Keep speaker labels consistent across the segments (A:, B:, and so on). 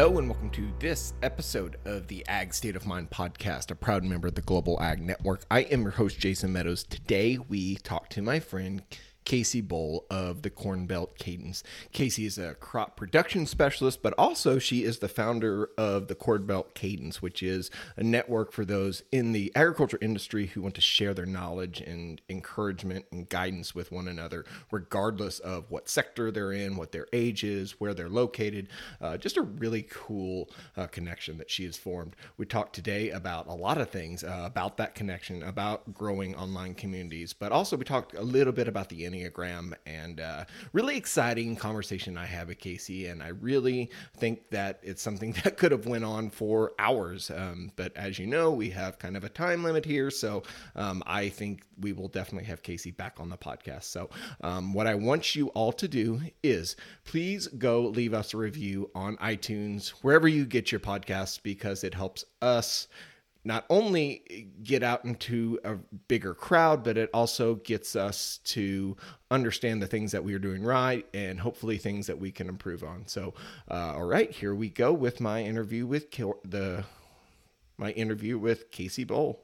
A: Hello and welcome to this episode of the Ag State of Mind podcast, a proud member of the Global Ag Network. I am your host, Jason Meadows. Today we talk to my friend Casey Bohl of the Corn Belt Cadence. Casey is a crop production specialist, but also she is the founder of the Corn Belt Cadence, which is a network for those in the agriculture industry who want to share their knowledge and encouragement and guidance with one another, regardless of what sector they're in, what their age is, where they're located. Uh, just a really cool uh, connection that she has formed. We talked today about a lot of things uh, about that connection, about growing online communities, but also we talked a little bit about the Enneagram and uh, really exciting conversation I have with Casey. And I really think that it's something that could have went on for hours. Um, but as you know, we have kind of a time limit here. So um, I think we will definitely have Casey back on the podcast. So um, what I want you all to do is please go leave us a review on iTunes, wherever you get your podcasts, because it helps us not only get out into a bigger crowd, but it also gets us to understand the things that we are doing right and hopefully things that we can improve on. So, uh, all right, here we go with my interview with the my interview with Casey Bohl.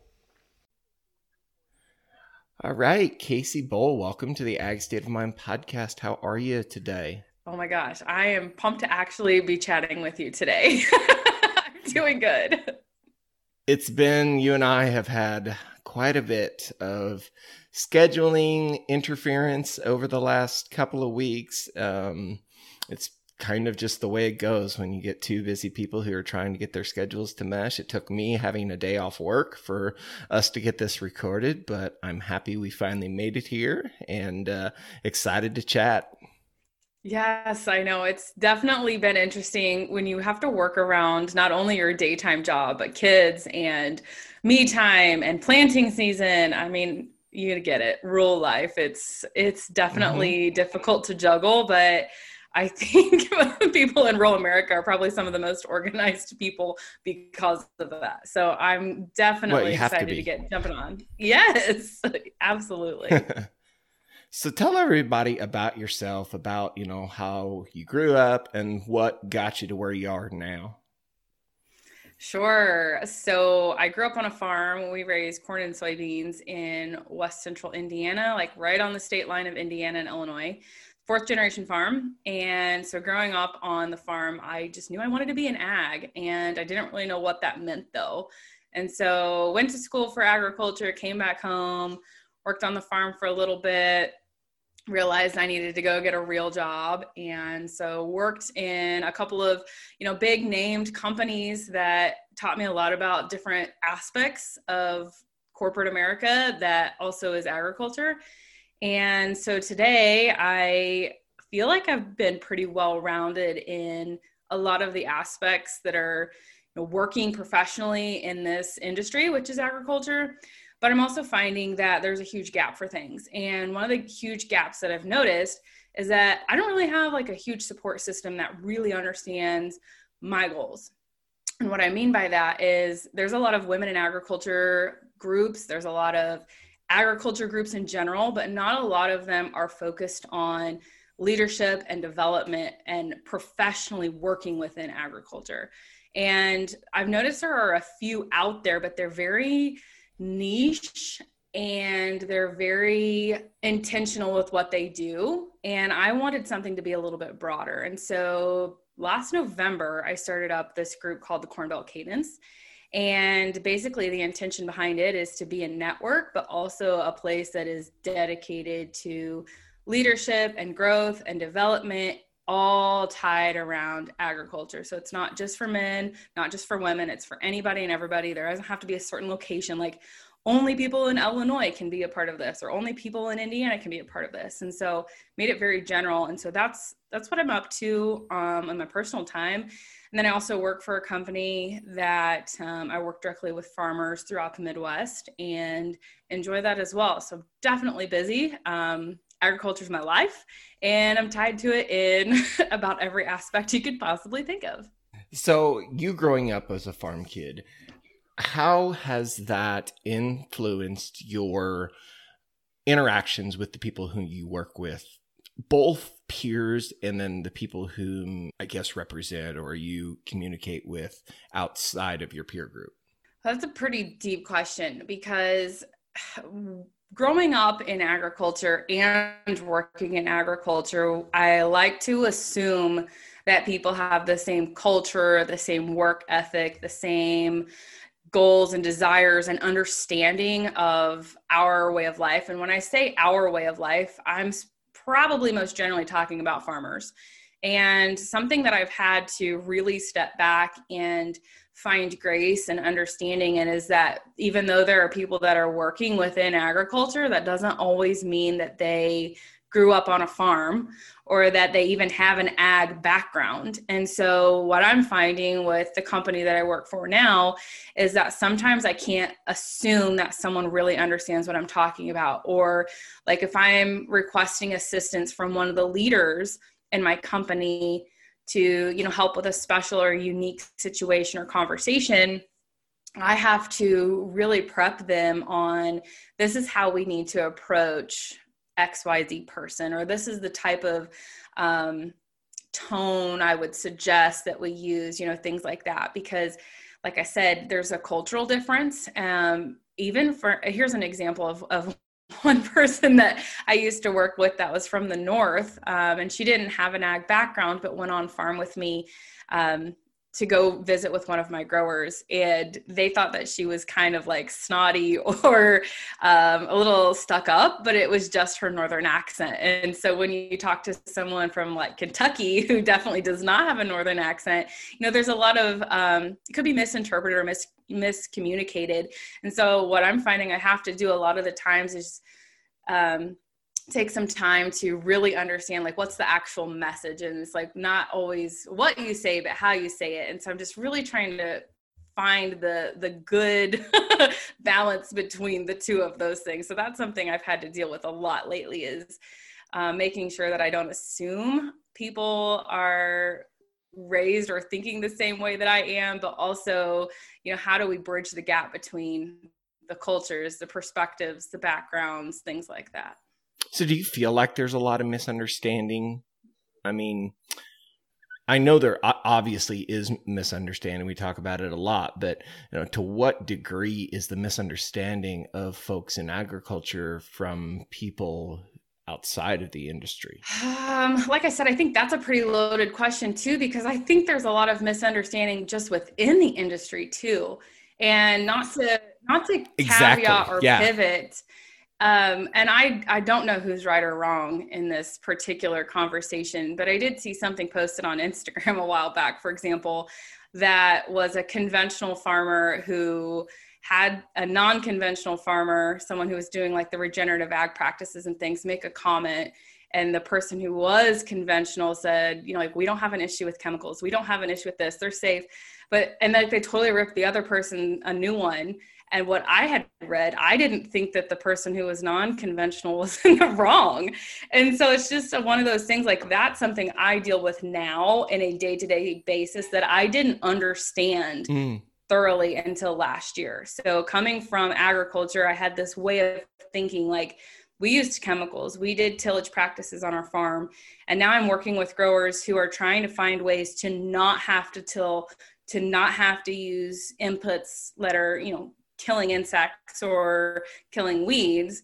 A: All right, Casey Bohl, welcome to the Ag State of Mind podcast. How are you today?
B: Oh my gosh, I am pumped to actually be chatting with you today. I'm doing good
A: it's been you and I have had quite a bit of scheduling interference over the last couple of weeks. Um, it's kind of just the way it goes when you get two busy people who are trying to get their schedules to mesh. It took me having a day off work for us to get this recorded, but I'm happy we finally made it here and uh, excited to chat.
B: Yes, I know. It's definitely been interesting when you have to work around not only your daytime job, but kids and me time and planting season. I mean, you get it. Rural life. It's it's definitely mm-hmm. difficult to juggle, but I think people in rural America are probably some of the most organized people because of that. So I'm definitely well, excited to, to, get jumping on. Yes, absolutely.
A: So tell everybody about yourself, about, you know, how you grew up and what got you to where you are now.
B: Sure. So I grew up on a farm. We raised corn and soybeans in west central Indiana, like right on the state line of Indiana and Illinois. Fourth generation farm. And so growing up on the farm, I just knew I wanted to be an ag. And I didn't really know what that meant though. And so went to school for agriculture, came back home, worked on the farm for a little bit, realized I needed to go get a real job and so worked in a couple of you know big named companies that taught me a lot about different aspects of corporate America that also is agriculture. And so today I feel like I've been pretty well rounded in a lot of the aspects that are you know, working professionally in this industry which is agriculture but I'm also finding that there's a huge gap for things. And one of the huge gaps that I've noticed is that I don't really have like a huge support system that really understands my goals. And what I mean by that is there's a lot of women in agriculture groups, there's a lot of agriculture groups in general, but not a lot of them are focused on leadership and development and professionally working within agriculture. And I've noticed there are a few out there, but they're very niche and they're very intentional with what they do. And I wanted something to be a little bit broader. And so last November, I started up this group called the Corn Belt Cadence. And basically, the intention behind it is to be a network, but also a place that is dedicated to leadership and growth and development all tied around agriculture. So it's not just for men, not just for women, it's for anybody and everybody. There doesn't have to be a certain location. Like only people in Illinois can be a part of this or only people in Indiana can be a part of this. And so made it very general. And so that's that's what I'm up to um, in my personal time. And then I also work for a company that um, I work directly with farmers throughout the Midwest and enjoy that as well. So definitely busy. Um, agriculture is my life and I'm tied to it in about every aspect you could possibly think of.
A: So you growing up as a farm kid, how has that influenced your interactions with the people who you work with both peers and then the people whom i guess represent or you communicate with outside of your peer group
B: that's a pretty deep question because growing up in agriculture and working in agriculture i like to assume that people have the same culture the same work ethic the same goals and desires and understanding of our way of life. And when I say our way of life, I'm probably most generally talking about farmers. And something that I've had to really step back and find grace and understanding and is that even though there are people that are working within agriculture, that doesn't always mean that they grew up on a farm or that they even have an ag background. And so, what I'm finding with the company that I work for now is that sometimes I can't assume that someone really understands what I'm talking about. Or, like, if I'm requesting assistance from one of the leaders in my company to, you know, help with a special or unique situation or conversation. I have to really prep them on this is how we need to approach xyz person or this is the type of um, tone i would suggest that we use you know things like that because like i said there's a cultural difference um, even for here's an example of, of one person that I used to work with that was from the north, um, and she didn't have an ag background, but went on farm with me um, to go visit with one of my growers and they thought that she was kind of like snotty or um, a little stuck up but it was just her northern accent. And so when you talk to someone from like kentucky who definitely does not have a northern accent you know there's a lot of um, it could be misinterpreted or mis- miscommunicated. And so what i'm finding i have to do a lot of the times is um, take some time to really understand like what's the actual message? And it's like not always what you say but how you say it. And so i'm just really trying to find the the good balance between the two of those things. So that's something i've had to deal with a lot lately is uh, making sure that i don't assume people are raised or thinking the same way that i am but also you know how do we bridge the gap between the cultures the perspectives the backgrounds things like that
A: so do you feel like there's a lot of misunderstanding? I mean, I know there obviously is misunderstanding. We talk about it a lot, but you know, to what degree is the misunderstanding of folks in agriculture from people outside of the industry?
B: Um, like I said, I think that's a pretty loaded question too, because I think there's a lot of misunderstanding just within the industry too, and not to not to exactly. caveat or yeah. pivot um, and I, I don't know who's right or wrong in this particular conversation, but I did see something posted on Instagram a while back, for example, that was a conventional farmer who had a non conventional farmer, someone who was doing like the regenerative ag practices and things, make a comment. And the person who was conventional said, you know, like, we don't have an issue with chemicals. We don't have an issue with this. They're safe. But, and like, they totally ripped the other person a new one and what I had read, I didn't think that the person who was non conventional was in the wrong. And so it's just one of those things like that's something I deal with now in a day to day basis that I didn't understand. Mm. Thoroughly until last year. So, coming from agriculture, I had this way of thinking like, we used chemicals we did tillage practices on our farm and now i'm working with growers who are trying to find ways to not have to till to not have to use inputs that are you know killing insects or killing weeds.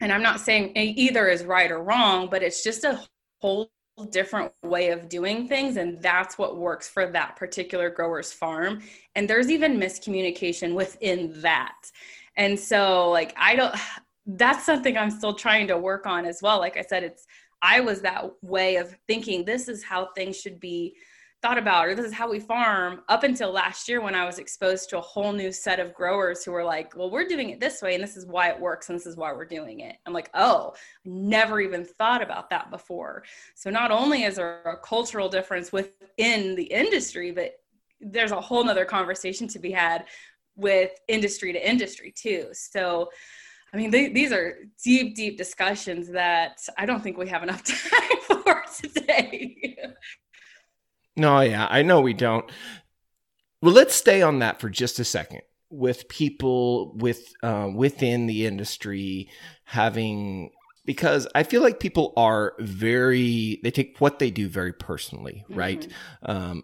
B: And I'm not saying either is right or wrong, but it's just a whole different way of doing things. And that's what works for that particular grower's farm. And there's even miscommunication within that. And so, like, I don't, that's something I'm still trying to work on as well. Like I said, it's, I was that way of thinking this is how things should be thought about or this is how we farm up until last year when I was exposed to a whole new set of growers who were like, well, we're doing it this way and this is why it works and this is why we're doing it. I'm like, oh, never even thought about that before. So not only is there a cultural difference within the industry, but there's a whole nother conversation to be had with industry to industry too. So I mean, they, these are deep, deep discussions that I don't think we have enough time for today.
A: No, yeah, I know we don't. Well, let's stay on that for just a second with people with uh, within the industry having because I feel like people are very they take what they do very personally, right? Mm-hmm. Um,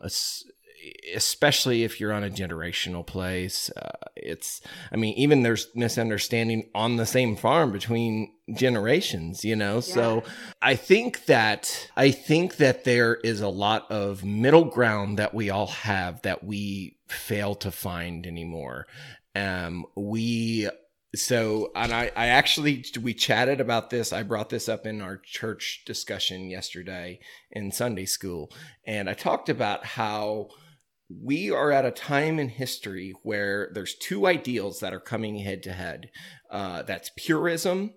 A: especially if you're on a generational place. Uh, it's, I mean, even there's misunderstanding on the same farm between generations, you know? Yeah. So I think that, I think that there is a lot of middle ground that we all have that we fail to find anymore. Um, we, so and I, I actually we chatted about this i brought this up in our church discussion yesterday in sunday school and i talked about how we are at a time in history where there's two ideals that are coming head to head. Uh, that's purism,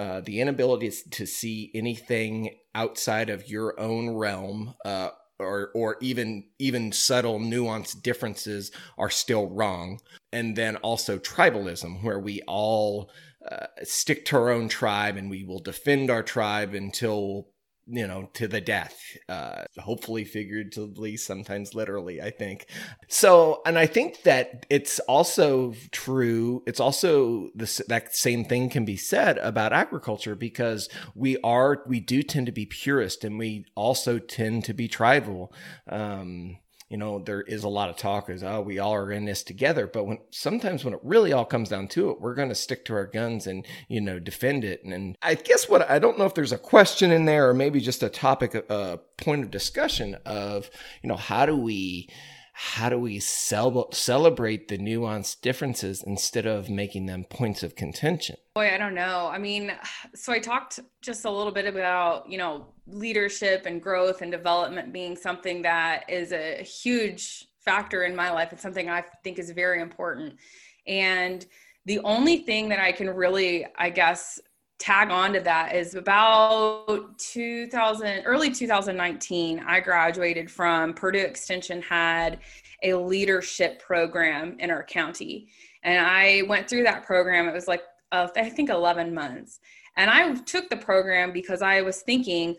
A: uh, the inability to see anything outside of your own realm, uh, or or even even subtle nuanced differences are still wrong, and then also tribalism, where we all uh, stick to our own tribe and we will defend our tribe until you know, to the death, uh, hopefully figuratively, sometimes literally, I think. So, and I think that it's also true. It's also this, that same thing can be said about agriculture because we are, we do tend to be purist and we also tend to be tribal. Um, you know, there is a lot of talk as, oh, we all are in this together. But when sometimes when it really all comes down to it, we're going to stick to our guns and, you know, defend it. And, and, I guess what I don't know if there's a question in there or maybe just a topic, a point of discussion of, you know, how do we, how do we cel- celebrate the nuanced differences instead of making them points of contention?
B: Boy, I don't know. I mean, so I talked just a little bit about, you know, leadership and growth and development being something that is a huge factor in my life. It's something I think is very important. And the only thing that I can really, I guess, tag on to that is about 2000 early 2019 i graduated from purdue extension had a leadership program in our county. And i went through that program it was like uh, i think 11 months. And i took the program because i was thinking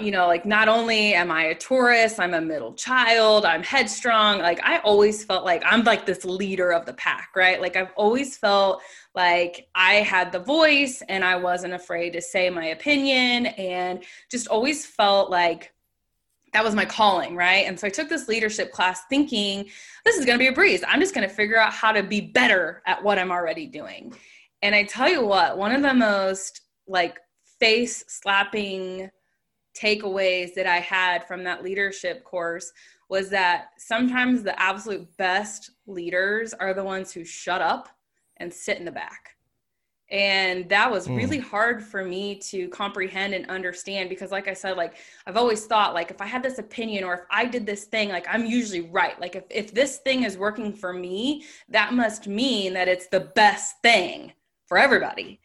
B: you know, like not only am I a Taurus, I'm a middle child, I'm headstrong. Like I always felt like I'm like this leader of the pack, right? Like I've always felt like I had the voice and I wasn't afraid to say my opinion and just always felt like that was my calling, right? And so I took this leadership class thinking this is going to be a breeze. I'm just going to figure out how to be better at what I'm already doing. And I tell you what, one of the most like face slapping takeaways that I had from that leadership course was that sometimes the absolute best leaders are the ones who shut up and sit in the back. And that was mm. really hard for me to comprehend and understand because like I said like I've always thought like if I had this opinion or if I did this thing like I'm usually right. Like if if this thing is working for me, that must mean that it's the best thing for everybody.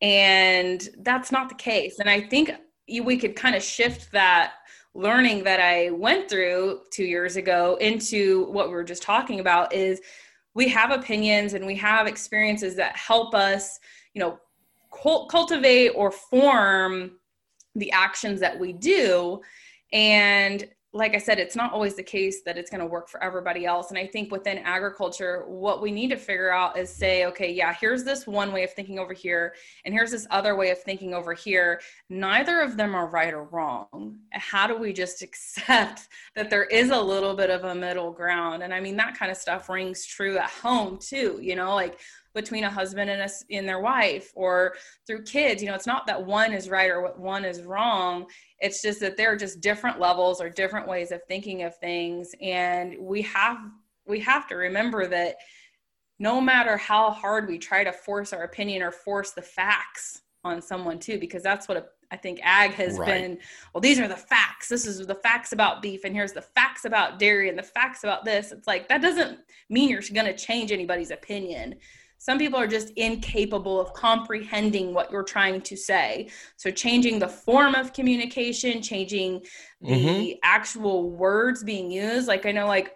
B: And that's not the case. And I think we could kind of shift that learning that I went through two years ago into what we were just talking about is we have opinions and we have experiences that help us, you know, cultivate or form the actions that we do. And like I said, it's not always the case that it's going to work for everybody else. And I think within agriculture, what we need to figure out is say, okay, yeah, here's this one way of thinking over here, and here's this other way of thinking over here. Neither of them are right or wrong. How do we just accept that there is a little bit of a middle ground? And I mean, that kind of stuff rings true at home too, you know, like between a husband and a, and their wife or through kids you know it's not that one is right or what one is wrong it's just that there are just different levels or different ways of thinking of things and we have we have to remember that no matter how hard we try to force our opinion or force the facts on someone too because that's what I think ag has right. been, well, these are the facts. This is the facts about beef, and here's the facts about dairy, and the facts about this. It's like that doesn't mean you're going to change anybody's opinion. Some people are just incapable of comprehending what you're trying to say. So, changing the form of communication, changing the mm-hmm. actual words being used. Like, I know, like,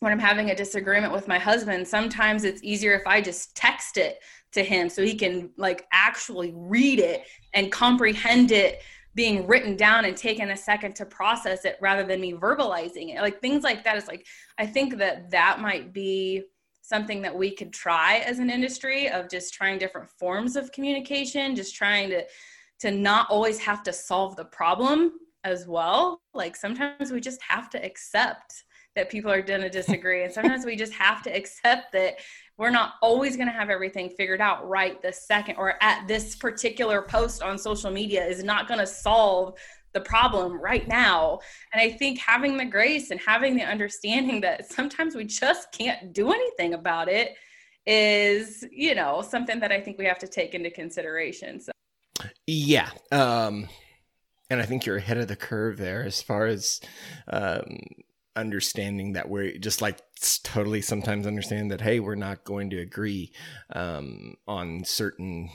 B: when I'm having a disagreement with my husband, sometimes it's easier if I just text it to him so he can like actually read it and comprehend it being written down and taking a second to process it rather than me verbalizing it like things like that is like i think that that might be something that we could try as an industry of just trying different forms of communication just trying to to not always have to solve the problem as well. Like sometimes we just have to accept that people are going to disagree and sometimes we just have to accept that we're not always going to have everything figured out right this second or at this particular post on social media is not going to solve the problem right now. And I think having the grace and having the understanding that sometimes we just can't do anything about it is, you know, something that I think we have to take into consideration. So.
A: Yeah. Um, and I think you're ahead of the curve there as far as um, understanding that we're just like totally sometimes understand that hey we're not going to agree um, on certain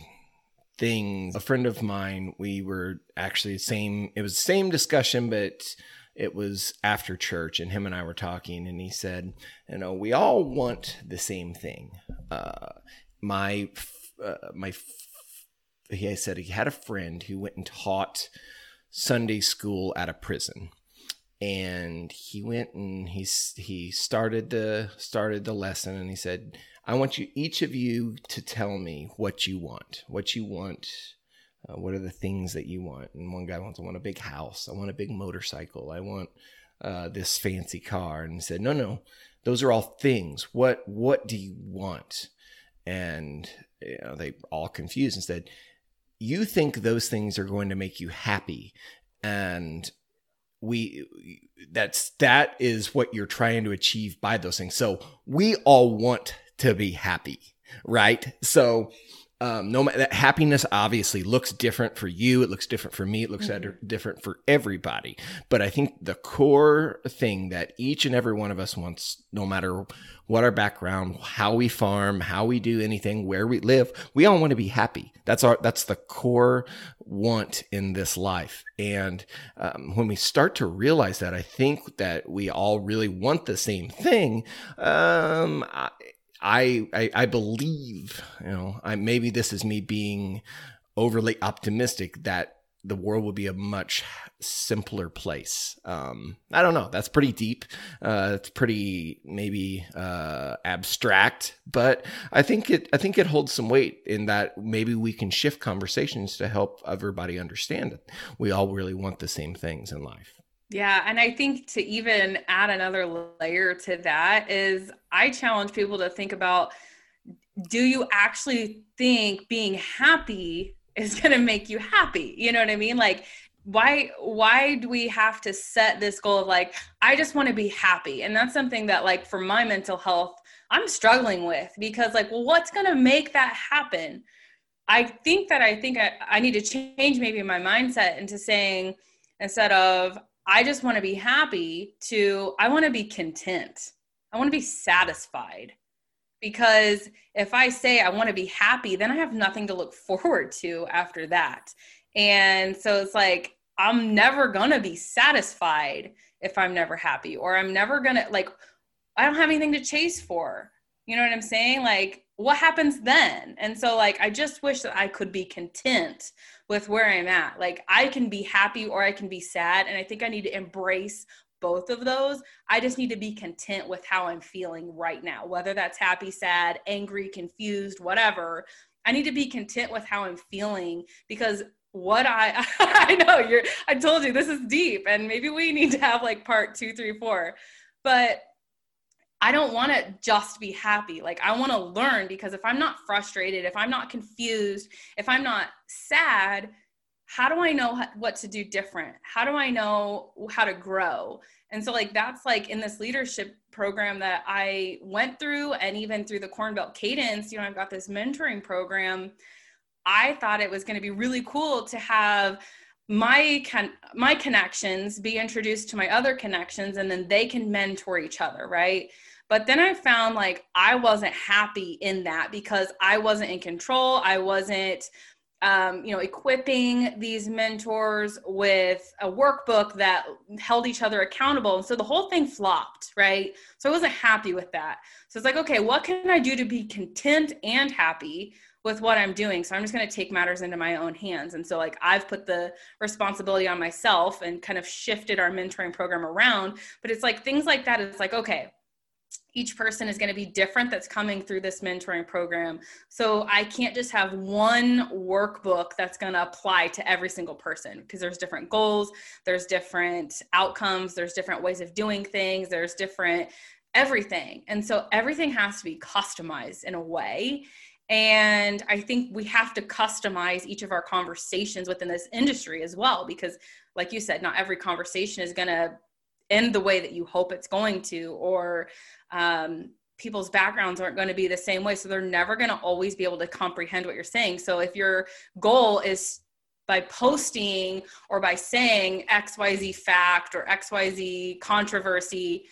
A: things. A friend of mine we were actually same it was the same discussion but it was after church and him and i were talking and he said you know we all want the same thing. Uh, my uh, my he said he had a friend who went and taught sunday school at a prison. And he went and he he started the started the lesson and he said i want you each of you to tell me what you want. What you want uh, what are the things that you want? And one guy wants i want a big house. I want a big motorcycle. I want uh, this fancy car. And he said no no. Those are all things. What what do you want? And you know, they all confused and said you think those things are going to make you happy. And we that's that is what you're trying to achieve by those things. So we all want to be happy right? So um, no that happiness obviously looks different for you it looks different for me it looks mm-hmm. different for everybody. But i think the core thing that each and every one of us wants no matter what our background how we farm how we do anything where we live we all want to be happy. That's our that's the core want in this life. And um, when we start to realize that i think that we all really want the same thing um, I, I, I, I believe, you know, I, maybe this is me being overly optimistic that the world will be a much simpler place. Um, I don't know. That's pretty deep. Uh, it's pretty maybe uh, abstract, but I think it. I think it holds some weight in that maybe we can shift conversations to help everybody understand it. We all really want the same things in life.
B: Yeah. And I think to even add another layer to that is I challenge people to think about do you actually think being happy is going to make you happy? You know what I mean? Like, why why do we have to set this goal of like i just want to be happy and that's something that like for my mental health i'm struggling with because like well what's going to make that happen i think that i think I, I need to change maybe my mindset into saying instead of I just want to be happy to I want to be content. I want to be satisfied. Because if I say I want to be happy, then I have nothing to look forward to after that. And so it's like I'm never going to be satisfied if I'm never happy or I'm never going to like I don't have anything to chase for. You know what I'm saying? Like what happens then? And so like I just wish that I could be content with where I'm at. Like I can be happy or I can be sad. And I think I need to embrace both of those. I just need to be content with how I'm feeling right now, whether that's happy, sad, angry, confused, whatever. I need to be content with how I'm feeling because what I I know you're I told you this is deep and maybe we need to have like part two, three, four. But I don't want to just be happy. Like, I want to learn because if I'm not frustrated, if I'm not confused, if I'm not sad, how do I know what to do different? How do I know how to grow? And so, like, that's like in this leadership program that I went through, and even through the Corn Belt Cadence, you know, I've got this mentoring program. I thought it was going to be really cool to have my con- my connections be introduced to my other connections and then they can mentor each other right? But then i found like i wasn't happy in that because i wasn't in control. I wasn't um, you know equipping these mentors with a workbook that held each other accountable. And so the whole thing flopped right? So i wasn't happy with that. So it's like okay what can i do to be content and happy with what I'm doing. So I'm just going to take matters into my own hands. And so, like, I've put the responsibility on myself and kind of shifted our mentoring program around. But it's like things like that. It's like, okay, each person is going to be different that's coming through this mentoring program. So I can't just have one workbook that's going to apply to every single person because there's different goals, there's different outcomes, there's different ways of doing things, there's different everything. And so everything has to be customized in a way and I think we have to customize each of our conversations within this industry as well, because, like you said, not every conversation is going to end the way that you hope it's going to, or um, people's backgrounds aren't going to be the same way. So they're never going to always be able to comprehend what you're saying. So if your goal is by posting or by saying XYZ fact or XYZ controversy,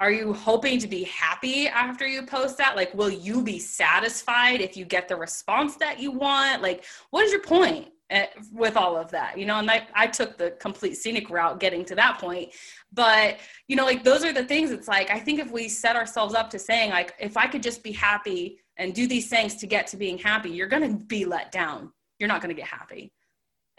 B: are you hoping to be happy after you post that? Like will you be satisfied if you get the response that you want? Like what is your point eh, with all of that? You know and I, I took the complete scenic route getting to that point. But you know like those are the things it's like i think if we set ourselves up to saying like if i could just be happy and do these things to get to being happy you're going to be let down. You're not going to get happy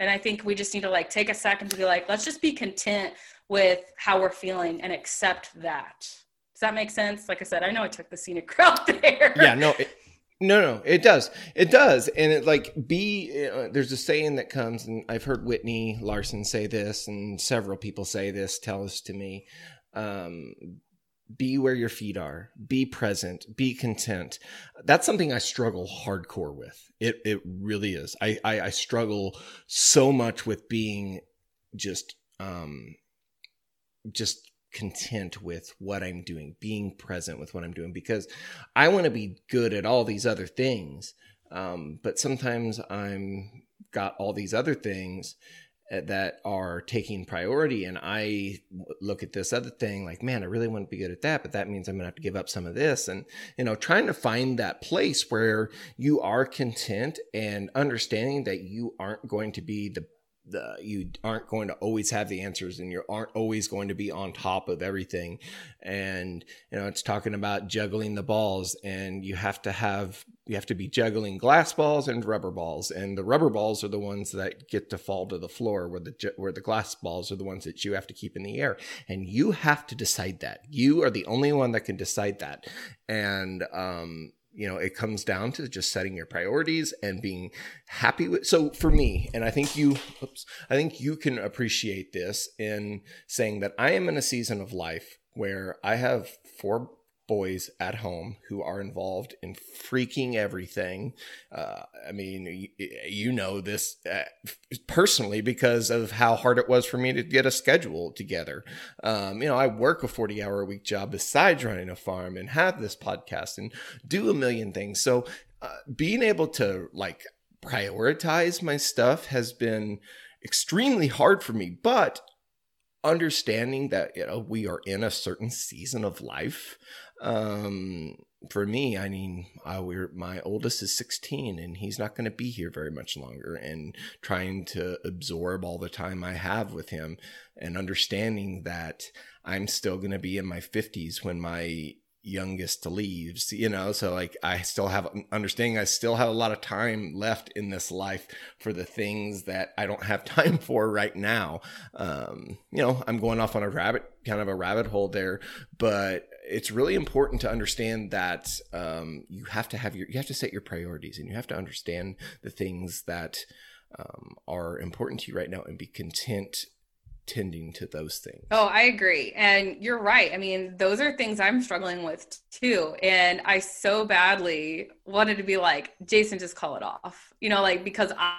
B: and i think we just need to like take a second to be like let's just be content with how we're feeling and accept that. Does that make sense? Like I said, I know I took the scenic route there.
A: Yeah, no, it, no, no, it does. It does. And it like be, uh, there's a saying that comes, and I've heard Whitney Larson say this, and several people say this, tell us to me. Um, be where your feet are be present be content that's something i struggle hardcore with it it really is i i, I struggle so much with being just um just content with what I'm doing, being present with what I'm doing, because I want to be good at all these other things. Um, but sometimes I'm got all these other things Uh, that are taking priority and i look at this other thing like man i really want to be good at that but that means i'm going to have to give up some of this and you know trying to find that place where you are content and understanding that you aren't going to be the the, you aren't going to always have the answers and you aren't always going to be on top of everything. And you know it's talking about juggling the balls and you have to have you have to be juggling glass balls and rubber balls. And the rubber balls are the ones that get to fall to the floor where the where the glass balls are the ones that you have to keep in the air. And you have to decide that. You are the only one that can decide that. And um you know it comes down to just setting your priorities and being happy with so for me and i think you oops i think you can appreciate this in saying that i am in a season of life where i have four boys at home who are involved in freaking everything. Uh, I mean, you, you know this uh, personally because of how hard it was for me to get a schedule together. Um, you know, I work a 40 hour a week job besides running a farm and have this podcast and do a million things. So uh, being able to like prioritize my stuff has been extremely hard for me, but understanding that you know we are in a certain season of life um, for me, I mean, I, we're my oldest is 16 and he's not going to be here very much longer. And trying to absorb all the time I have with him and understanding that I'm still going to be in my 50s when my youngest leaves you know so like i still have understanding i still have a lot of time left in this life for the things that i don't have time for right now um you know i'm going off on a rabbit kind of a rabbit hole there but it's really important to understand that um, you have to have your you have to set your priorities and you have to understand the things that um, are important to you right now and be content tending to those things.
B: Oh, I agree. And you're right. I mean, those are things I'm struggling with too. And I so badly wanted to be like, Jason, just call it off. You know, like because I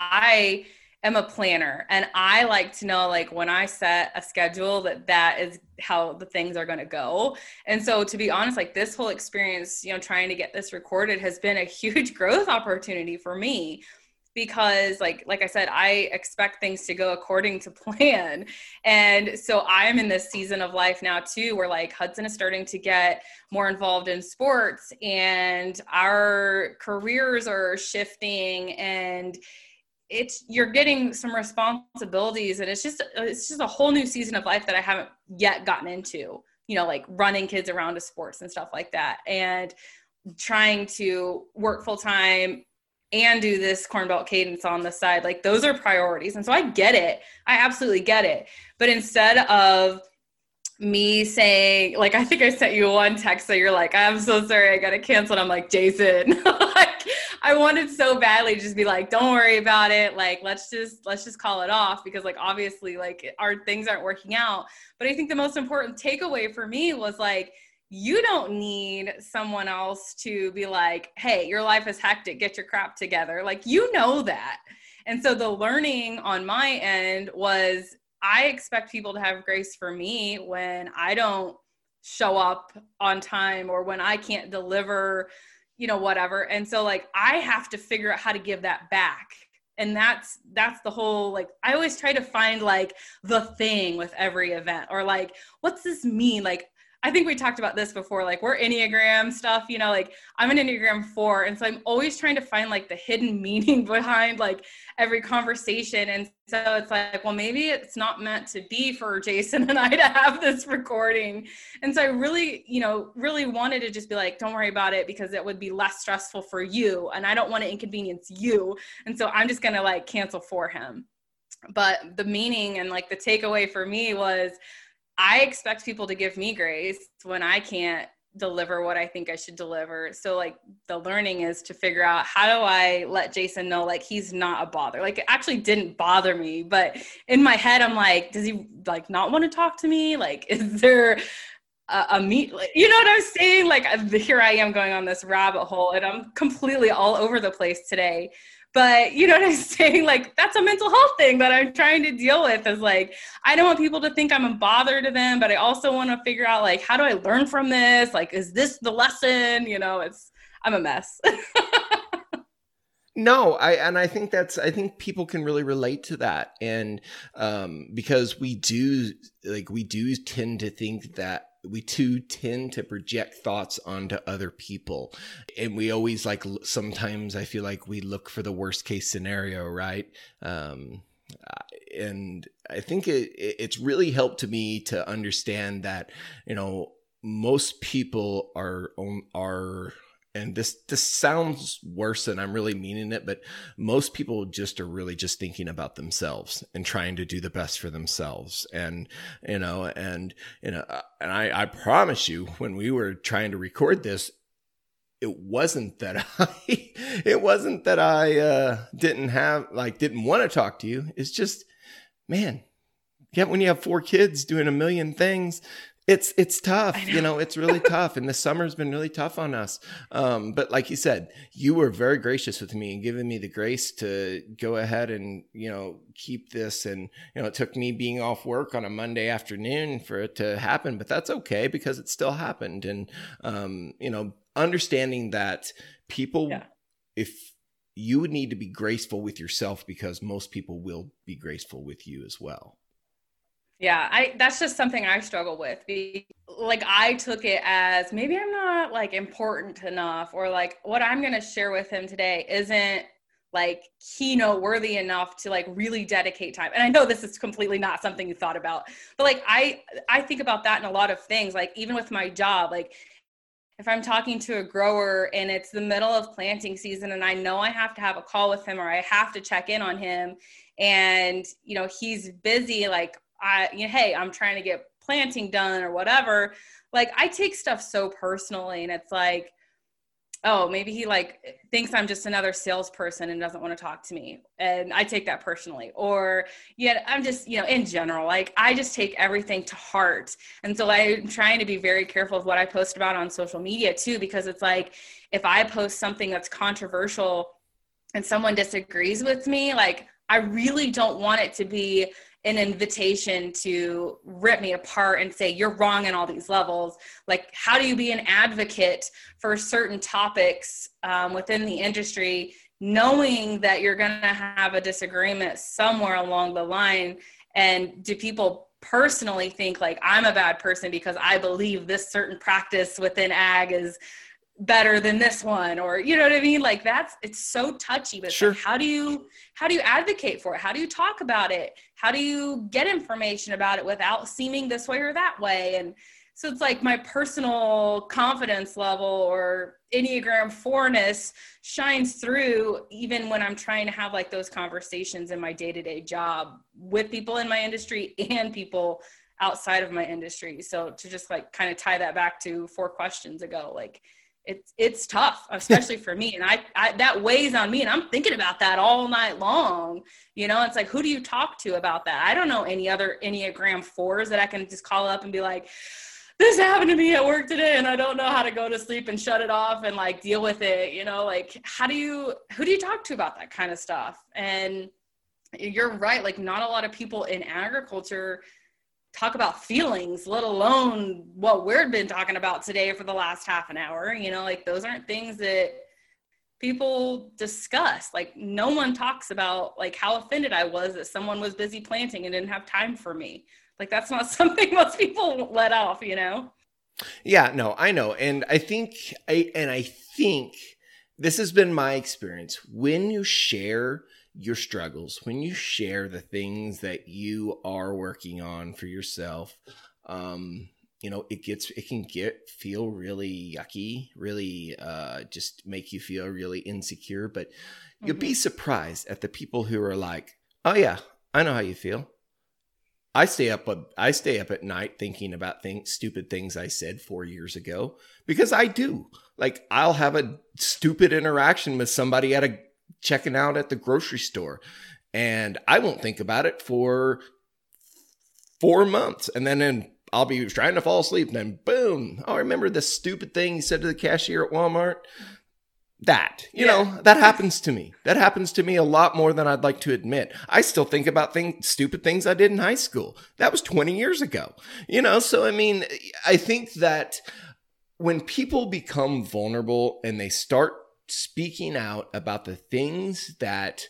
B: I am a planner and I like to know like when I set a schedule that that is how the things are going to go. And so to be honest like this whole experience, you know, trying to get this recorded has been a huge growth opportunity for me because like like i said i expect things to go according to plan and so i'm in this season of life now too where like hudson is starting to get more involved in sports and our careers are shifting and it's you're getting some responsibilities and it's just it's just a whole new season of life that i haven't yet gotten into you know like running kids around to sports and stuff like that and trying to work full time and do this corn belt cadence on the side. Like those are priorities. And so i get it. I absolutely get it. But instead of me saying like i think i sent you one text that you're like i'm so sorry. I gotta cancel. And i'm like jason like i wanted so badly to just be like don't worry about it like let's just let's just call it off because like obviously like our things aren't working out but i think the most important takeaway for me was like you don't need someone else to be like, hey, your life is hectic, get your crap together. Like, you know that. And so the learning on my end was I expect people to have grace for me when I don't show up on time or when I can't deliver, you know, whatever. And so, like, I have to figure out how to give that back and that's that's the whole like i always try to find like the thing with every event or like what's this mean like I think we talked about this before. Like we're Enneagram stuff, you know, like I'm an Enneagram four. And so I'm always trying to find like the hidden meaning behind like every conversation. And so it's like, well, maybe it's not meant to be for Jason and I to have this recording. And so I really, you know, really wanted to just be like, don't worry about it because it would be less stressful for you. And I don't want to inconvenience you. And so I'm just going to like cancel for him. But the meaning and like the takeaway for me was, I expect people to give me grace when I can't deliver what I think I should deliver. So like the learning is to figure out how do I let Jason know like he's not a bother. Like it actually didn't bother me, but in my head I'm like, does he like not want to talk to me? Like is there a, a meet you know what I'm saying? Like here I am going on this rabbit hole and I'm completely all over the place today but you know what i'm saying? Like that's a mental health thing that i'm trying to deal with is like i don't want people to think i'm a bother to them but i also want to figure out like how do i learn from this? Like is this the lesson? You know it's i'm a mess.
A: No i and i think that's i think people can really relate to that. And um because we do like we do tend to think that we too tend to project thoughts onto other people. And we always like sometimes i feel like we look for the worst case scenario right? Um, and i think it it's really helped to me to understand that you know most people are are and this this sounds worse than I'm really meaning it, but most people just are really just thinking about themselves and trying to do the best for themselves. And you know, and you know, uh, and I, I promise you, when we were trying to record this, it wasn't that I it wasn't that I uh, didn't have like didn't want to talk to you. It's just, man, yeah, when you have four kids doing a million things, it's it's tough know. you know it's really tough and the summer's been really tough on us um, but like you said you were very gracious with me and giving me the grace to go ahead and you know keep this and you know it took me being off work on a monday afternoon for it to happen but that's okay because it still happened and um, you know understanding that people yeah. if you would need to be graceful with yourself because most people will be graceful with you as well
B: yeah, I that's just something I struggle with. Like I took it as maybe I'm not like important enough or like what I'm going to share with him today isn't like keynote worthy enough to like really dedicate time. And I know this is completely not something you thought about. But like I I think about that in a lot of things like even with my job like if I'm talking to a grower and it's the middle of planting season and I know I have to have a call with him or I have to check in on him and you know he's busy like I, you know, hey, I'm trying to get planting done or whatever. Like I take stuff so personally, and it's like, oh, maybe he like thinks I'm just another salesperson and doesn't want to talk to me, and I take that personally. Or yeah, I'm just you know in general, like I just take everything to heart, and so I'm trying to be very careful of what I post about on social media too, because it's like if I post something that's controversial and someone disagrees with me, like I really don't want it to be an invitation to rip me apart and say you're wrong in all these levels. Like how do you be an advocate for certain topics um, within the industry knowing that you're going to have a disagreement somewhere along the line? And do people personally think like i'm a bad person because i believe this certain practice within ag is better than this one or you know what i mean? Like that's it's so touchy but sure. like, how do you how do you advocate for it? How do you talk about it? How do you get information about it without seeming this way or that way? And so it's like my personal confidence level or enneagram fourness shines through even when i'm trying to have like those conversations in my day-to-day job with people in my industry and people outside of my industry. So to just like kind of tie that back to four questions ago like it's it's tough especially for me. And I, I that weighs on me and i'm thinking about that all night long. You know it's like who do you talk to about that? I don't know any other enneagram fours that i can just call up and be like this happened to me at work today and I don't know how to go to sleep and shut it off and like deal with it, you know, like how do you who do you talk to about that kind of stuff? And you're right, like not a lot of people in agriculture talk about feelings, let alone what we've been talking about today for the last half an hour. You know, like those aren't things that people discuss. Like no one talks about like how offended I was that someone was busy planting and didn't have time for me like that's not something most people let off, you know?
A: Yeah, no, I know. And I think I and I think this has been my experience. When you share your struggles, when you share the things that you are working on for yourself, um, you know, it gets it can get feel really yucky, really uh just make you feel really insecure. But mm-hmm. you'll be mm-hmm. surprised at the people who are like, Oh yeah, I know how you feel. I stay up I stay up at night thinking about things stupid things I said 4 years ago because I do. Like I'll have a stupid interaction with somebody at a checking out at the grocery store. And I won't think about it for 4 months. And then in, I'll be trying to fall asleep. And then boom, oh, I remember the stupid thing you said to the cashier at Walmart? That you yeah. know that happens to me. That happens to me a lot more than i'd like to admit. I still think about things stupid things i did in high school. That was 20 years ago. You know so i mean i think that when people become vulnerable and they start speaking out about the things that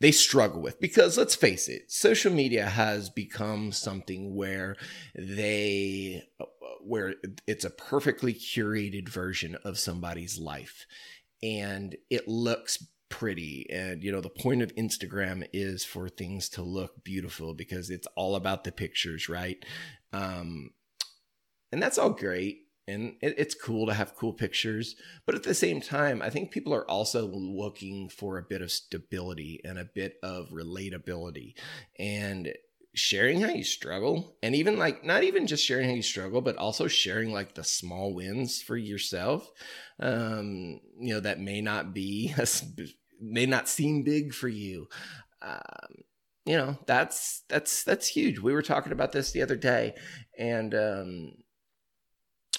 A: they struggle with. Because let's face it social media has become something where they where it's a perfectly curated version of somebody's life. And it looks pretty. And you know the point of instagram is for things to look beautiful because it's all about the pictures right? Um and that's all great and it, it's cool to have cool pictures but at the same time i think people are also looking for a bit of stability and a bit of relatability. And sharing how you struggle and even like not even just sharing how you struggle but also sharing like the small wins for yourself um you know that may not be may not seem big for you. Um you know that's that's that's huge. We were talking about this the other day and um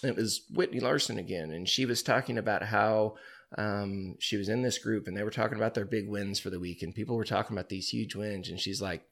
A: it was whitney larson again and she was talking about how um, she was in this group and they were talking about their big wins for the week and people were talking about these huge wins and she's like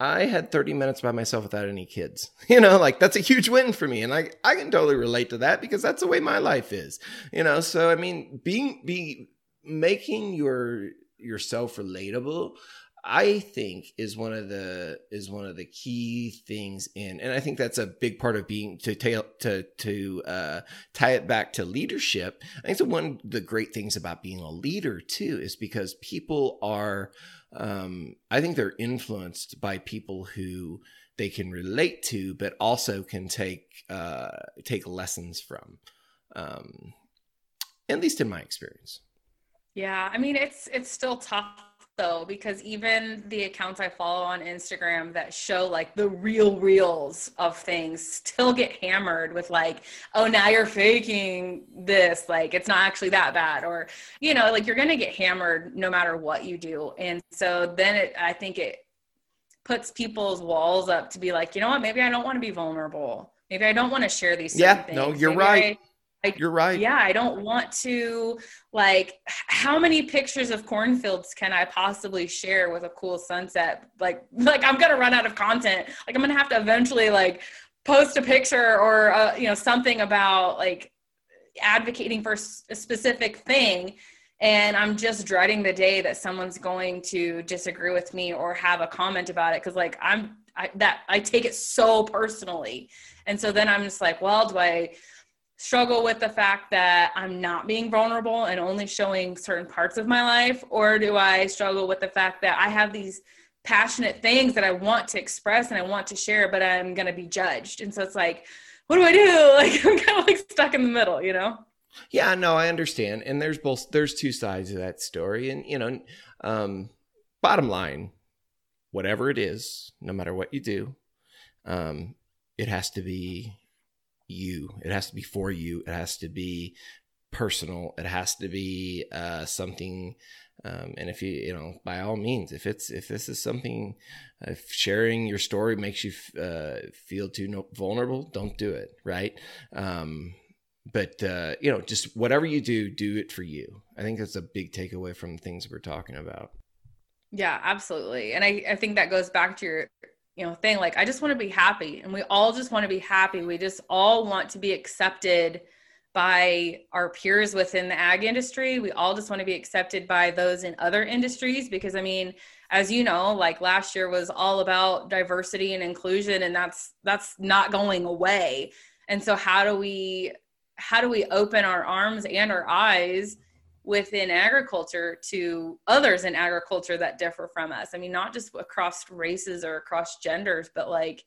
A: I had 30 minutes by myself without any kids. You know, like that's a huge win for me. And I, I can totally relate to that because that's the way my life is. You know, so I mean, being be making your yourself relatable, I think is one of the is one of the key things in and I think that's a big part of being to tail to to uh, tie it back to leadership. I think so one of the great things about being a leader too is because people are um, I think they're influenced by people who they can relate to, but also can take uh, take lessons from. Um, at least in my experience.
B: Yeah, I mean it's it's still tough though because even the accounts I follow on Instagram that show like the real reels of things still get hammered with like oh now you're faking this like it's not actually that bad or you know like you're going to get hammered no matter what you do. And so then it I think it puts people's walls up to be like you know what? Maybe I don't want to be vulnerable. Maybe I don't want to share these
A: yeah
B: things.
A: no you're
B: maybe
A: right.
B: I,
A: like, You're right.
B: Yeah, I don't want to like how many pictures of cornfields can I possibly share with a cool sunset? Like like I'm going to run out of content. Like I'm going to have to eventually like post a picture or uh, you know something about like advocating for a specific thing and i'm just dreading the day that someone's going to disagree with me or have a comment about it because like i'm I, that i take it so personally and so then i'm just like well do i struggle with the fact that i'm not being vulnerable and only showing certain parts of my life or do i struggle with the fact that i have these passionate things that i want to express and i want to share but i'm going to be judged and so it's like what do i do like i'm kind of like stuck in the middle you know
A: yeah, no, I understand. And there's both there's two sides of that story. And you know, um, bottom line, whatever it is, no matter what you do, um, it has to be you. It has to be for you. It has to be personal. It has to be uh, something. Um, and if you, you know, by all means, if it's if this is something, if sharing your story makes you uh, feel too vulnerable, don't do it. Right. Um, but uh, you know, just whatever you do, do it for you. I think that's a big takeaway from things we're talking about.
B: Yeah, absolutely. And I, I think that goes back to your, you know, thing. Like, I just want to be happy. And we all just want to be happy. We just all want to be accepted by our peers within the ag industry. We all just want to be accepted by those in other industries because I mean, as you know, like last year was all about diversity and inclusion and that's that's not going away. And so how do we how do we open our arms and our eyes within agriculture to others in agriculture that differ from us. I mean not just across races or across genders but like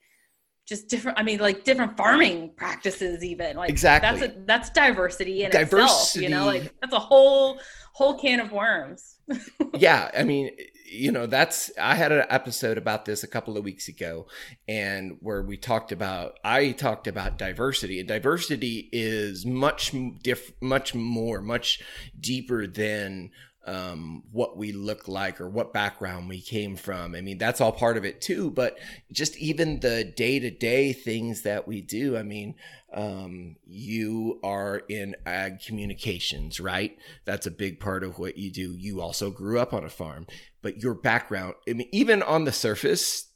B: just different i mean like different farming practices even like
A: exactly
B: that's a that's diversity in diversity. itself you know like that's a whole whole can of worms
A: yeah i mean you know that's i had an episode about this a couple of weeks ago and where we talked about i talked about diversity and diversity is much diff much more much deeper than um, what we look like or what background we came from. I mean, that's all part of it too, but just even the day to day things that we do. I mean, um, you are in ag communications, right? That's a big part of what you do. You also grew up on a farm, but your background, I mean, even on the surface,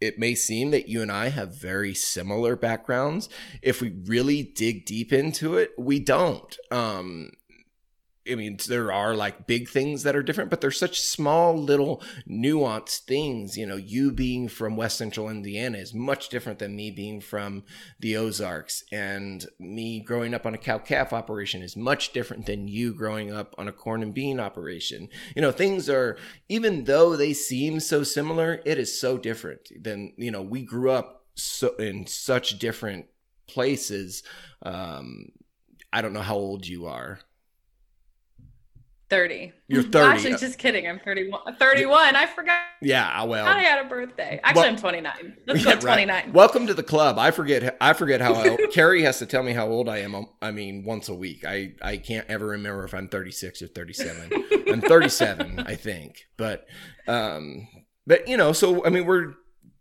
A: it may seem that you and I have very similar backgrounds. If we really dig deep into it, we don't. Um, I mean, there are like big things that are different, but they're such small, little, nuanced things. You know, you being from West Central Indiana is much different than me being from the Ozarks, and me growing up on a cow calf operation is much different than you growing up on a corn and bean operation. You know, things are, even though they seem so similar, it is so different than, you know, we grew up so in such different places. Um, I don't know how old you are.
B: 30.
A: You're 30.
B: Actually, just kidding. I'm 31. 31. I forgot.
A: Yeah, well.
B: I had a birthday. Actually, well, I'm 29. Let's yeah, go 29. Right.
A: Welcome to the club. I forget I forget how old, Carrie has to tell me how old I am. I mean, once a week. I I can't ever remember if I'm 36 or 37. I'm 37, I think. But um but you know, so I mean, we're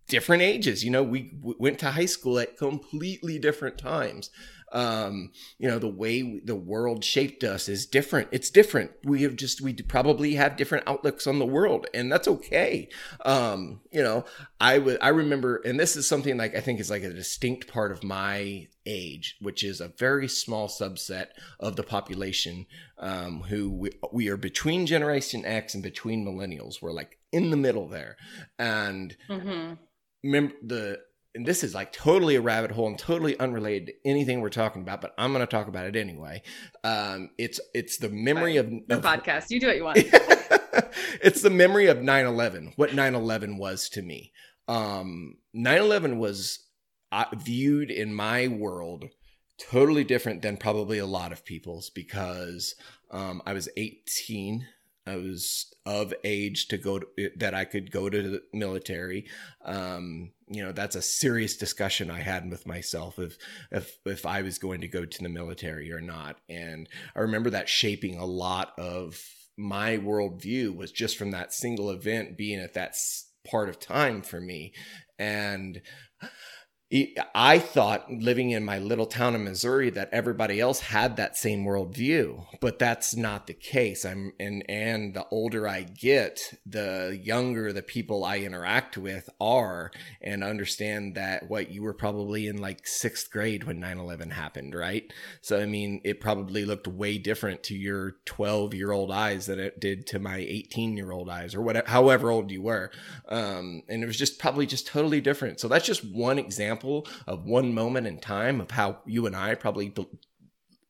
A: different ages. You know, we, we went to high school at completely different times um, you know the way the world shaped us is different. It's different. We have just we probably have different outlooks on the world and that's okay. Um, you know i would i remember and this is something like i think is like a distinct part of my age which is a very small subset of the population um, who we, we are between generation x and between millennials. We're like in the middle there. And mm-hmm. Remember the and this is like totally a rabbit hole and totally unrelated to anything we're talking about, but I'm going to talk about it anyway. Um, it's it's the memory of
B: the podcast. You do what you want.
A: it's the memory of 9/11. What 9/11 was to me. Um, 9/11 was uh, viewed in my world totally different than probably a lot of people's because um, I was 18 I was of age to go to, that I could go to the military. Um, you know, that's a serious discussion I had with myself if if if I was going to go to the military or not. And I remember that shaping a lot of my worldview was just from that single event being at that part of time for me. And I thought living in my little town in Missouri that everybody else had that same worldview, but that's not the case. I'm and and the older I get, the younger the people I interact with are, and understand that what you were probably in like sixth grade when 9/11 happened, right? So I mean, it probably looked way different to your 12 year old eyes than it did to my 18 year old eyes, or whatever, however old you were, um, and it was just probably just totally different. So that's just one example example of one moment in time of how you and I probably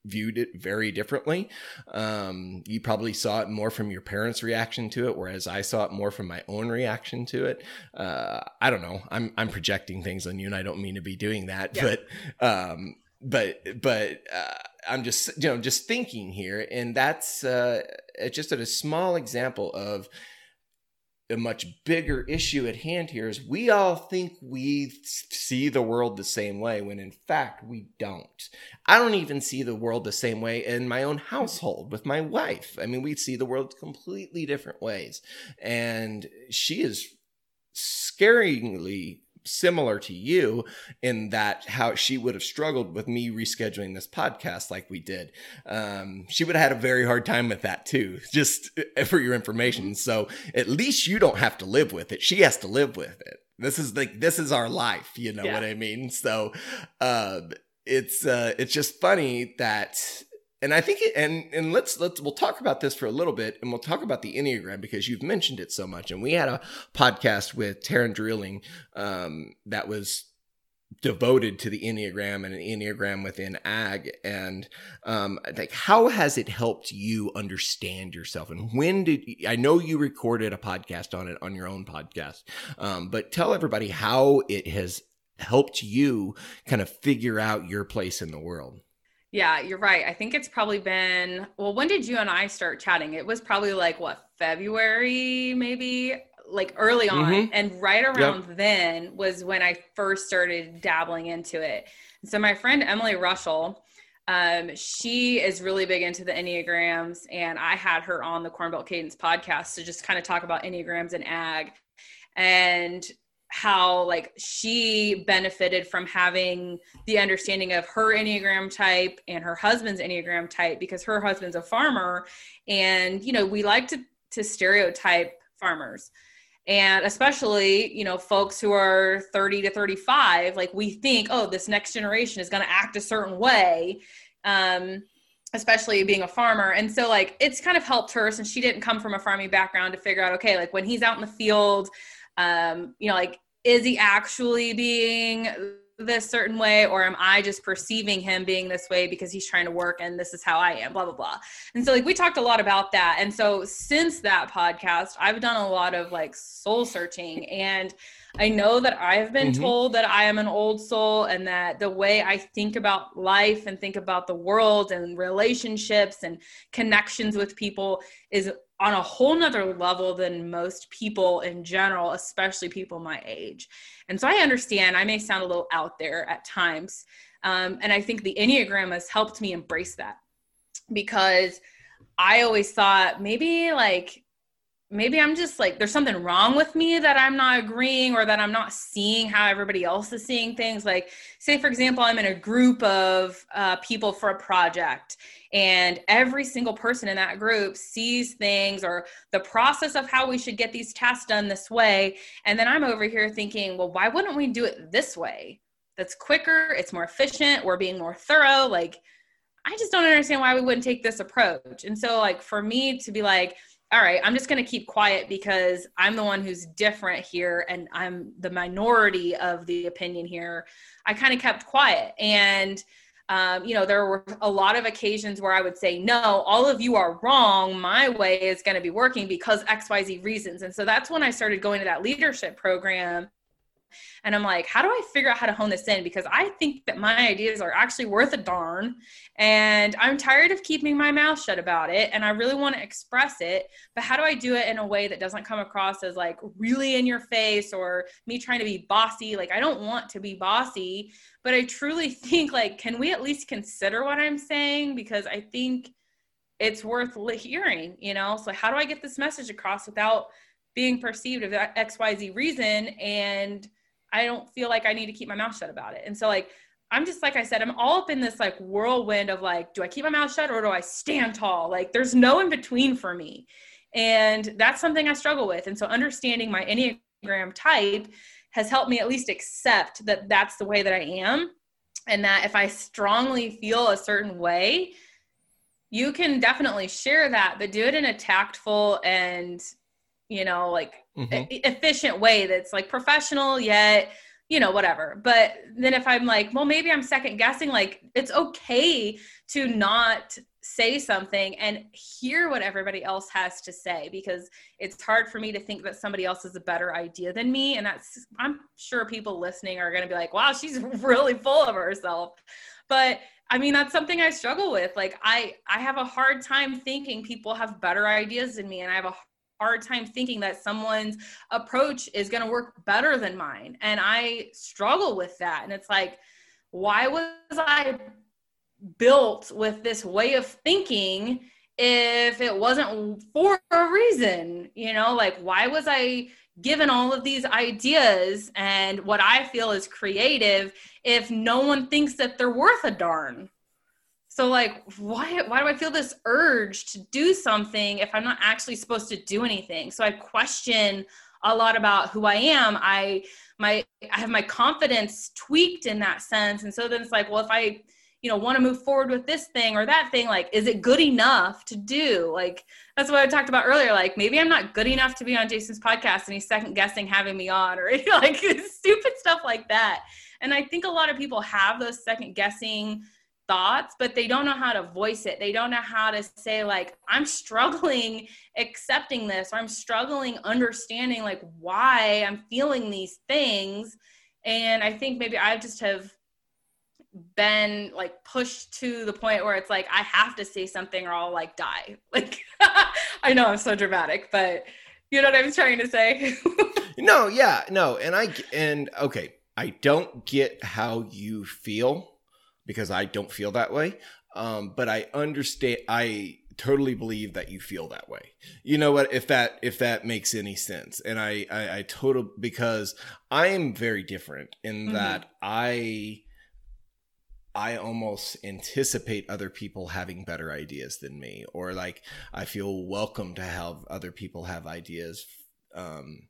A: viewed it very differently. Um, you probably saw it more from your parents' reaction to it, whereas I saw it more from my own reaction to it. Uh, I don't know. I'm I'm projecting things on you, and I don't mean to be doing that, yeah. but um, but but uh, I'm just you know just thinking here, and that's uh, just a small example of a much bigger issue at hand here is we all think we see the world the same way when in fact we don't. I don't even see the world the same way in my own household with my wife. I mean, we see the world completely different ways. And she is scaringly similar to you in that how she would have struggled with me rescheduling this podcast like we did. Um, she would have had a very hard time with that too, just for your information. So at least you don't have to live with it. She has to live with it. This is like, this is our life. You know yeah. what I mean? So, uh, it's, uh, it's just funny that and I think, it, and and let's let's we'll talk about this for a little bit, and we'll talk about the enneagram because you've mentioned it so much. And we had a podcast with Taryn Drilling um, that was devoted to the enneagram and an enneagram within ag. And um like how has it helped you understand yourself? And when did i know you recorded a podcast on it on your own podcast um but tell everybody how it has helped you kind of figure out your place in the world
B: yeah, you're right. I think it's probably been, well, when did you and I start chatting? It was probably like what, February, maybe like early on. Mm-hmm. And right around yep. then was when I first started dabbling into it. So my friend Emily Russell, um, she is really big into the Enneagrams, and I had her on the Cornbelt Cadence podcast to just kind of talk about Enneagrams and ag. And how like she benefited from having the understanding of her enneagram type and her husband's enneagram type because her husband's a farmer and you know we like to to stereotype farmers. And especially you know folks who are 30 to 35 like we think oh this next generation is going to act a certain way um especially being a farmer. And so like it's kind of helped her since she didn't come from a farming background to figure out okay like when he's out in the field um, you know, like, is he actually being this certain way or am i just perceiving him being this way because he's trying to work and this is how i am blah blah blah. And so like we talked a lot about that. And so since that podcast i've done a lot of like soul searching. And i know that i've been mm-hmm. told that i am an old soul and that the way i think about life and think about the world and relationships and connections with people is on a whole nother level than most people in general, especially people my age. And so I understand I may sound a little out there at times. Um, and I think the Enneagram has helped me embrace that because I always thought maybe like maybe I'm just like, there's something wrong with me that I'm not agreeing or that I'm not seeing how everybody else is seeing things. Like, say, for example, I'm in a group of uh, people for a project, and every single person in that group sees things or the process of how we should get these tasks done this way. And then I'm over here thinking, well, why wouldn't we do it this way? That's quicker, it's more efficient, we're being more thorough. Like, I just don't understand why we wouldn't take this approach. And so, like, for me to be like, all right, I'm just going to keep quiet because I'm the one who's different here and I'm the minority of the opinion here. I kind of kept quiet. And, um, you know, there were a lot of occasions where I would say, no, all of you are wrong. My way is going to be working because XYZ reasons. And so that's when I started going to that leadership program and I'm like, how do I figure out how to hone this in? Because I think that my ideas are actually worth a darn. And I'm tired of keeping my mouth shut about it. And I really want to express it. But how do I do it in a way that doesn't come across as like really in your face or me trying to be bossy? Like, I don't want to be bossy, but I truly think, like, can we at least consider what I'm saying? Because I think it's worth hearing, you know? So, how do I get this message across without being perceived of that XYZ reason and I don't feel like I need to keep my mouth shut about it. And so like I'm just like I said, I'm all up in this like whirlwind of like, do I keep my mouth shut or do I stand tall? Like there's no in between for me. And that's something I struggle with. And so understanding my Enneagram type has helped me at least accept that that's the way that I am. And that if I strongly feel a certain way, you can definitely share that, but do it in a tactful and, you know, like mm-hmm. efficient way that's like professional yet you know, whatever. But then if I'm like, well, maybe I'm second guessing, like it's okay to not say something and hear what everybody else has to say because it's hard for me to think that somebody else is a better idea than me. And that's, I'm sure people listening are going to be like, wow, she's really full of herself. But I mean, that's something I struggle with. Like I, I have a hard time thinking people have better ideas than me. And I have a hard time thinking that someone's approach is going to work better than mine. And I struggle with that. And it's like, why was I built with this way of thinking if it wasn't for a reason? You know, like, why was I given all of these ideas and what I feel is creative if no one thinks that they're worth a darn? So like why why do I feel this urge to do something if I'm not actually supposed to do anything? So I question a lot about who I am. I my I have my confidence tweaked in that sense. And so then it's like, well, if I, you know, want to move forward with this thing or that thing, like, is it good enough to do? Like that's what I talked about earlier. Like maybe I'm not good enough to be on Jason's podcast and he's second guessing having me on or like stupid stuff like that. And I think a lot of people have those second guessing thoughts but they don't know how to voice it. They don't know how to say like i'm struggling accepting this or i'm struggling understanding like why i'm feeling these things. And i think maybe i just have been like pushed to the point where it's like i have to say something or i'll like die. Like i know i'm so dramatic but you know what i'm trying to say?
A: No yeah no and i and okay i don't get how you feel because I don't feel that way. Um, but I understand. I totally believe that you feel that way. You know what? If that if that makes any sense, and I I, I total because I am very different in mm-hmm. that I. I almost anticipate other people having better ideas than me, or like I feel welcome to have other people have ideas um,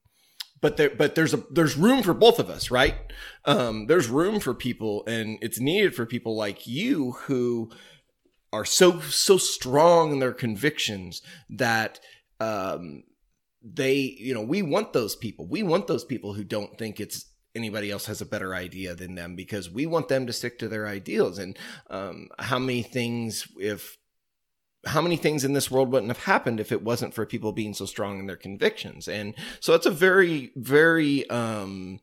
A: but there but there's a there's room for both of us right? Um there's room for people and it's needed for people like you who are so so strong in their convictions that um they you know we want those people. We want those people who don't think it's anybody else has a better idea than them because we want them to stick to their ideals. And um how many things if how many things in this world wouldn't have happened if it wasn't for people being so strong in their convictions? And so it's a very very um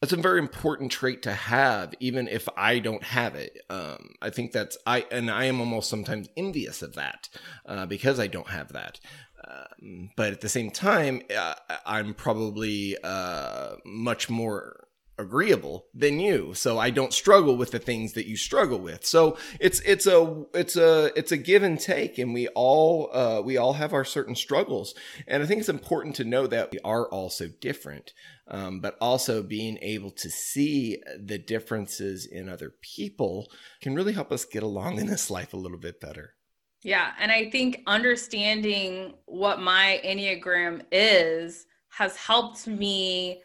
A: that's a very important trait to have even if i don't have it. Um i think that's i and i am almost sometimes envious of that uh, because i don't have that. Um, but at the same time uh, i'm probably uh, much more agreeable than you. So i don't struggle with the things that you struggle with. So it's it's a it's a it's a give and take and we all uh we all have our certain struggles. And i think it's important to know that we are all so different um, but also being able to see the differences in other people can really help us get along in this life a little bit better.
B: Yeah and i think understanding what my enneagram is has helped me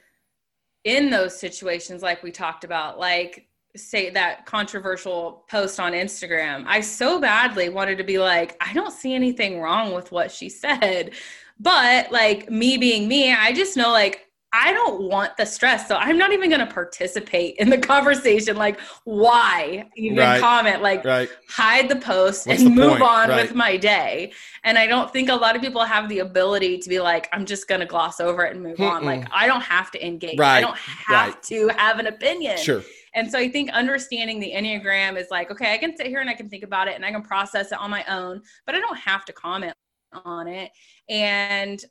B: in those situations like we talked about like say that controversial post on Instagram I so badly wanted to be like I don't see anything wrong with what she said. But like me being me I just know like I don't want the stress. So I'm not even going to participate in the conversation. Like, why even right. comment? Like, right. hide the post What's and the move point? on right. with my day. And I don't think a lot of people have the ability to be like, I'm just going to gloss over it and move Mm-mm. on. Like, I don't have to engage. I don't have to have an opinion.
A: Sure.
B: And so I think understanding the Enneagram is like, okay, I can sit here and I can think about it and I can process it on my own, but I don't have to comment on it. And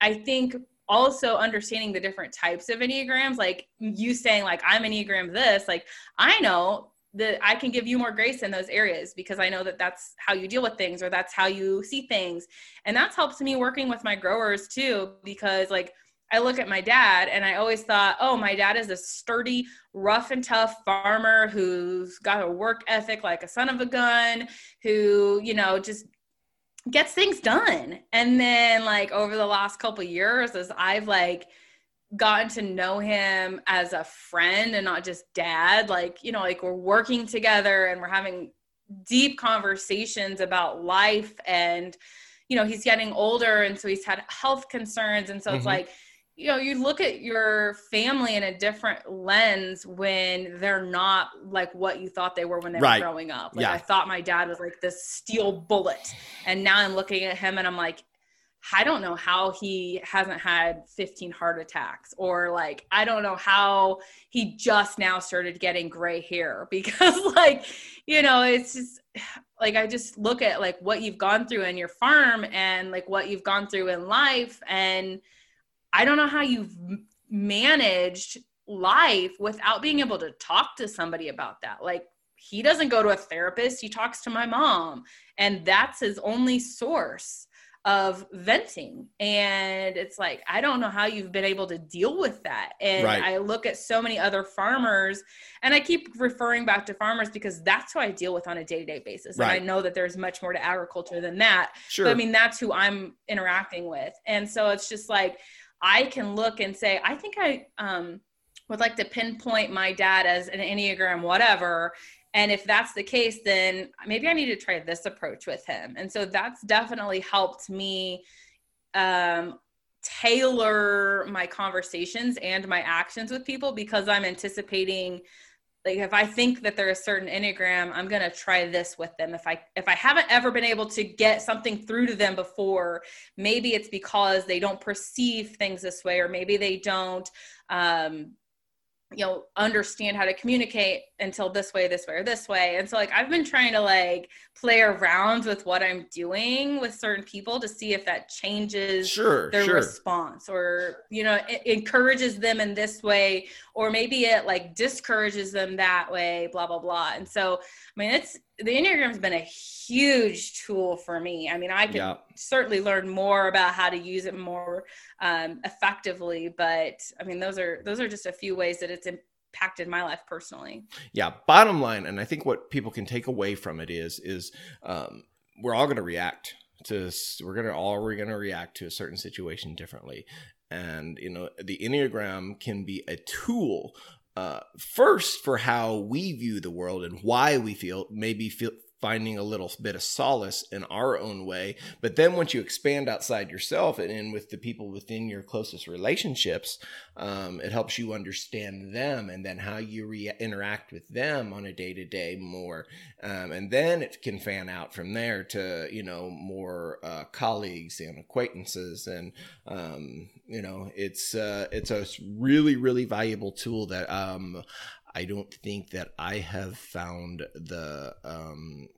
B: I think also understanding the different types of enneagrams like you saying like i'm enneagram this like i know that i can give you more grace in those areas because i know that that's how you deal with things or that's how you see things. And that's helps me working with my growers too because like I look at my dad and I always thought, oh, my dad is a sturdy, rough and tough farmer who's got a work ethic like a son of a gun, who, you know, just gets things done. And then like over the last couple years as I've like gotten to know him as a friend and not just dad, like, you know, like we're working together and we're having deep conversations about life and you know, he's getting older and so he's had health concerns and so mm-hmm. it's like you know you look at your family in a different lens when they're not like what you thought they were when they right. were growing up like yeah. i thought my dad was like this steel bullet and now i'm looking at him and i'm like i don't know how he hasn't had 15 heart attacks or like i don't know how he just now started getting gray hair because like you know it's just like i just look at like what you've gone through in your farm and like what you've gone through in life and I don't know how you've managed life without being able to talk to somebody about that. Like, he doesn't go to a therapist, he talks to my mom, and that's his only source of venting. And it's like, I don't know how you've been able to deal with that. And right. I look at so many other farmers, and I keep referring back to farmers because that's who I deal with on a day to day basis. Right. And I know that there's much more to agriculture than that. Sure. But I mean, that's who I'm interacting with. And so it's just like, I can look and say, I think I um, would like to pinpoint my dad as an Enneagram, whatever. And if that's the case, then maybe I need to try this approach with him. And so that's definitely helped me um, tailor my conversations and my actions with people because I'm anticipating like if i think that they're a certain enneagram i'm going to try this with them. If i if i haven't ever been able to get something through to them before maybe it's because they don't perceive things this way or maybe they don't um, you know understand how to communicate until this way this way or this way and so like i've been trying to like play around with what i'm doing with certain people to see if that changes
A: sure,
B: their
A: sure.
B: response or you know it encourages them in this way or maybe it like discourages them that way blah blah blah and so i mean it's the enneagram has been a huge tool for me. I mean i can yeah. certainly learn more about how to use it more um, effectively but i mean those are those are just a few ways that it's impacted my life personally.
A: Yeah bottom line and i think what people can take away from it is is um, we're all going to react to we're going to all we're going to react to a certain situation differently. And you know the enneagram can be a tool uh, first for how we view the world and why we feel maybe feel finding a little bit of solace in our own way. But then once you expand outside yourself and in with the people within your closest relationships, um, it helps you understand them and then how you re- interact with them on a day to day more. Um, and then it can fan out from there to, you know, more uh, colleagues and acquaintances. And, um, you know, it's, uh, it's a really, really valuable tool that, um, I don't think that I have found the um,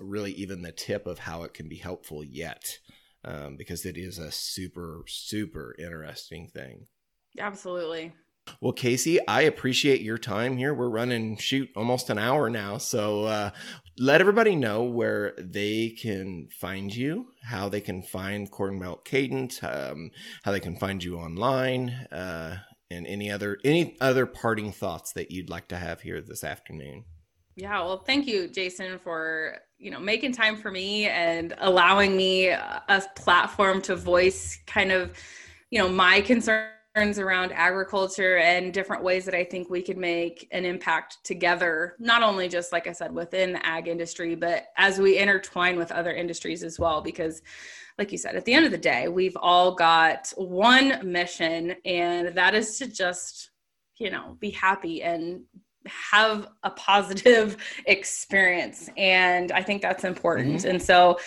A: really even the tip of how it can be helpful yet, um, because it is a super super interesting thing.
B: Absolutely.
A: Well, Casey, I appreciate your time here. We're running shoot almost an hour now, so uh, let everybody know where they can find you, how they can find Corn Belt Cadence, um, how they can find you online. Uh, and any other any other parting thoughts that you'd like to have here this afternoon?
B: Yeah well thank you jason for you know making time for me and allowing me a platform to voice kind of you know my concerns around agriculture and different ways that I think we could make an impact together, not only just like I said within the ag industry, but as we intertwine with other industries as well. Because like you said, at the end of the day, we've all got one mission, and that is to just, you know, be happy and have a positive experience. And I think that's important. Mm-hmm. And so,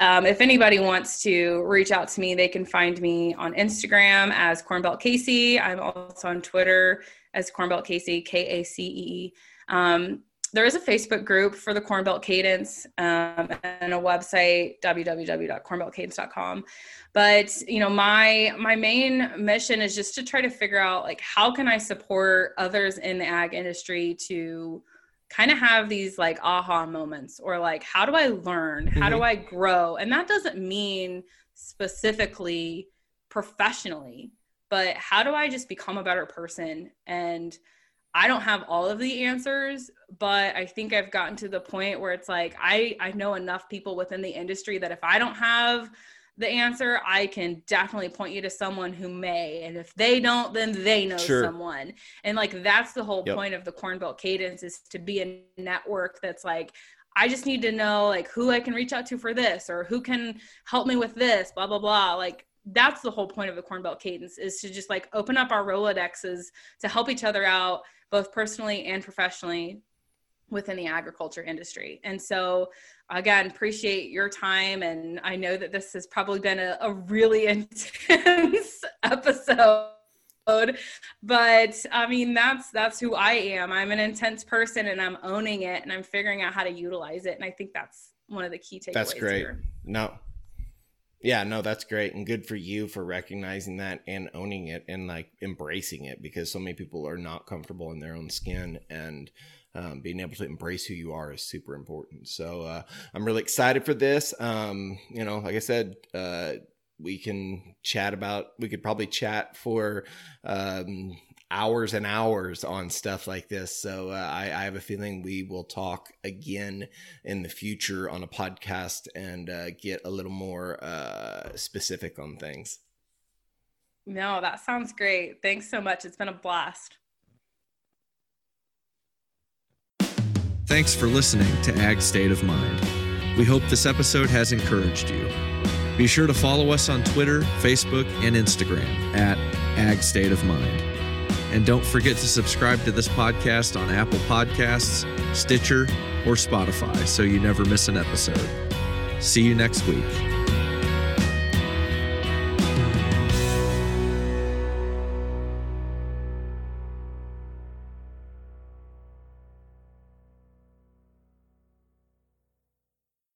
B: um, if anybody wants to reach out to me, they can find me on Instagram as Cornbelt Casey. I'm also on Twitter as Cornbelt Casey, K A C E. Um, there is a Facebook group for the Cornbelt Cadence um, and a website www.cornbeltcadence.com. But you know, my my main mission is just to try to figure out like how can I support others in the ag industry to kind of have these like aha moments or like how do I learn? How mm-hmm. do I grow? And that doesn't mean specifically professionally but how do I just become a better person? And I don't have all of the answers, but I think I've gotten to the point where it's like I I know enough people within the industry that if I don't have the answer, I can definitely point you to someone who may. And if they don't, then they know sure. someone. And like that's the whole yep. point of the Corn Belt Cadence is to be a network that's like, I just need to know like who I can reach out to for this or who can help me with this, blah, blah, blah. Like that's the whole point of the Corn Belt Cadence is to just like open up our Rolodexes to help each other out, both personally and professionally within the agriculture industry. And so again, appreciate your time. And I know that this has probably been a, a really intense episode but i mean that's that's who i am i'm an intense person and i'm owning it and i'm figuring out how to utilize it and i think that's one of the key takeaways
A: that's great here. no yeah no that's great and good for you for recognizing that and owning it and like embracing it because so many people are not comfortable in their own skin and um, being able to embrace who you are is super important. So uh, I'm really excited for this. Um, you know, like I said, uh, we can chat about. We could probably chat for um, hours and hours on stuff like this. So uh, I, I, have a feeling we will talk again in the future on a podcast and uh, get a little more uh, specific on things.
B: No, that sounds great. Thanks so much. It's been a blast.
C: Thanks for listening to Ag State of Mind. We hope this episode has encouraged you. Be sure to follow us on Twitter, Facebook, and Instagram at Ag State of Mind. And don't forget to subscribe to this podcast on Apple Podcasts, Stitcher, or Spotify so you never miss an episode. See you next week.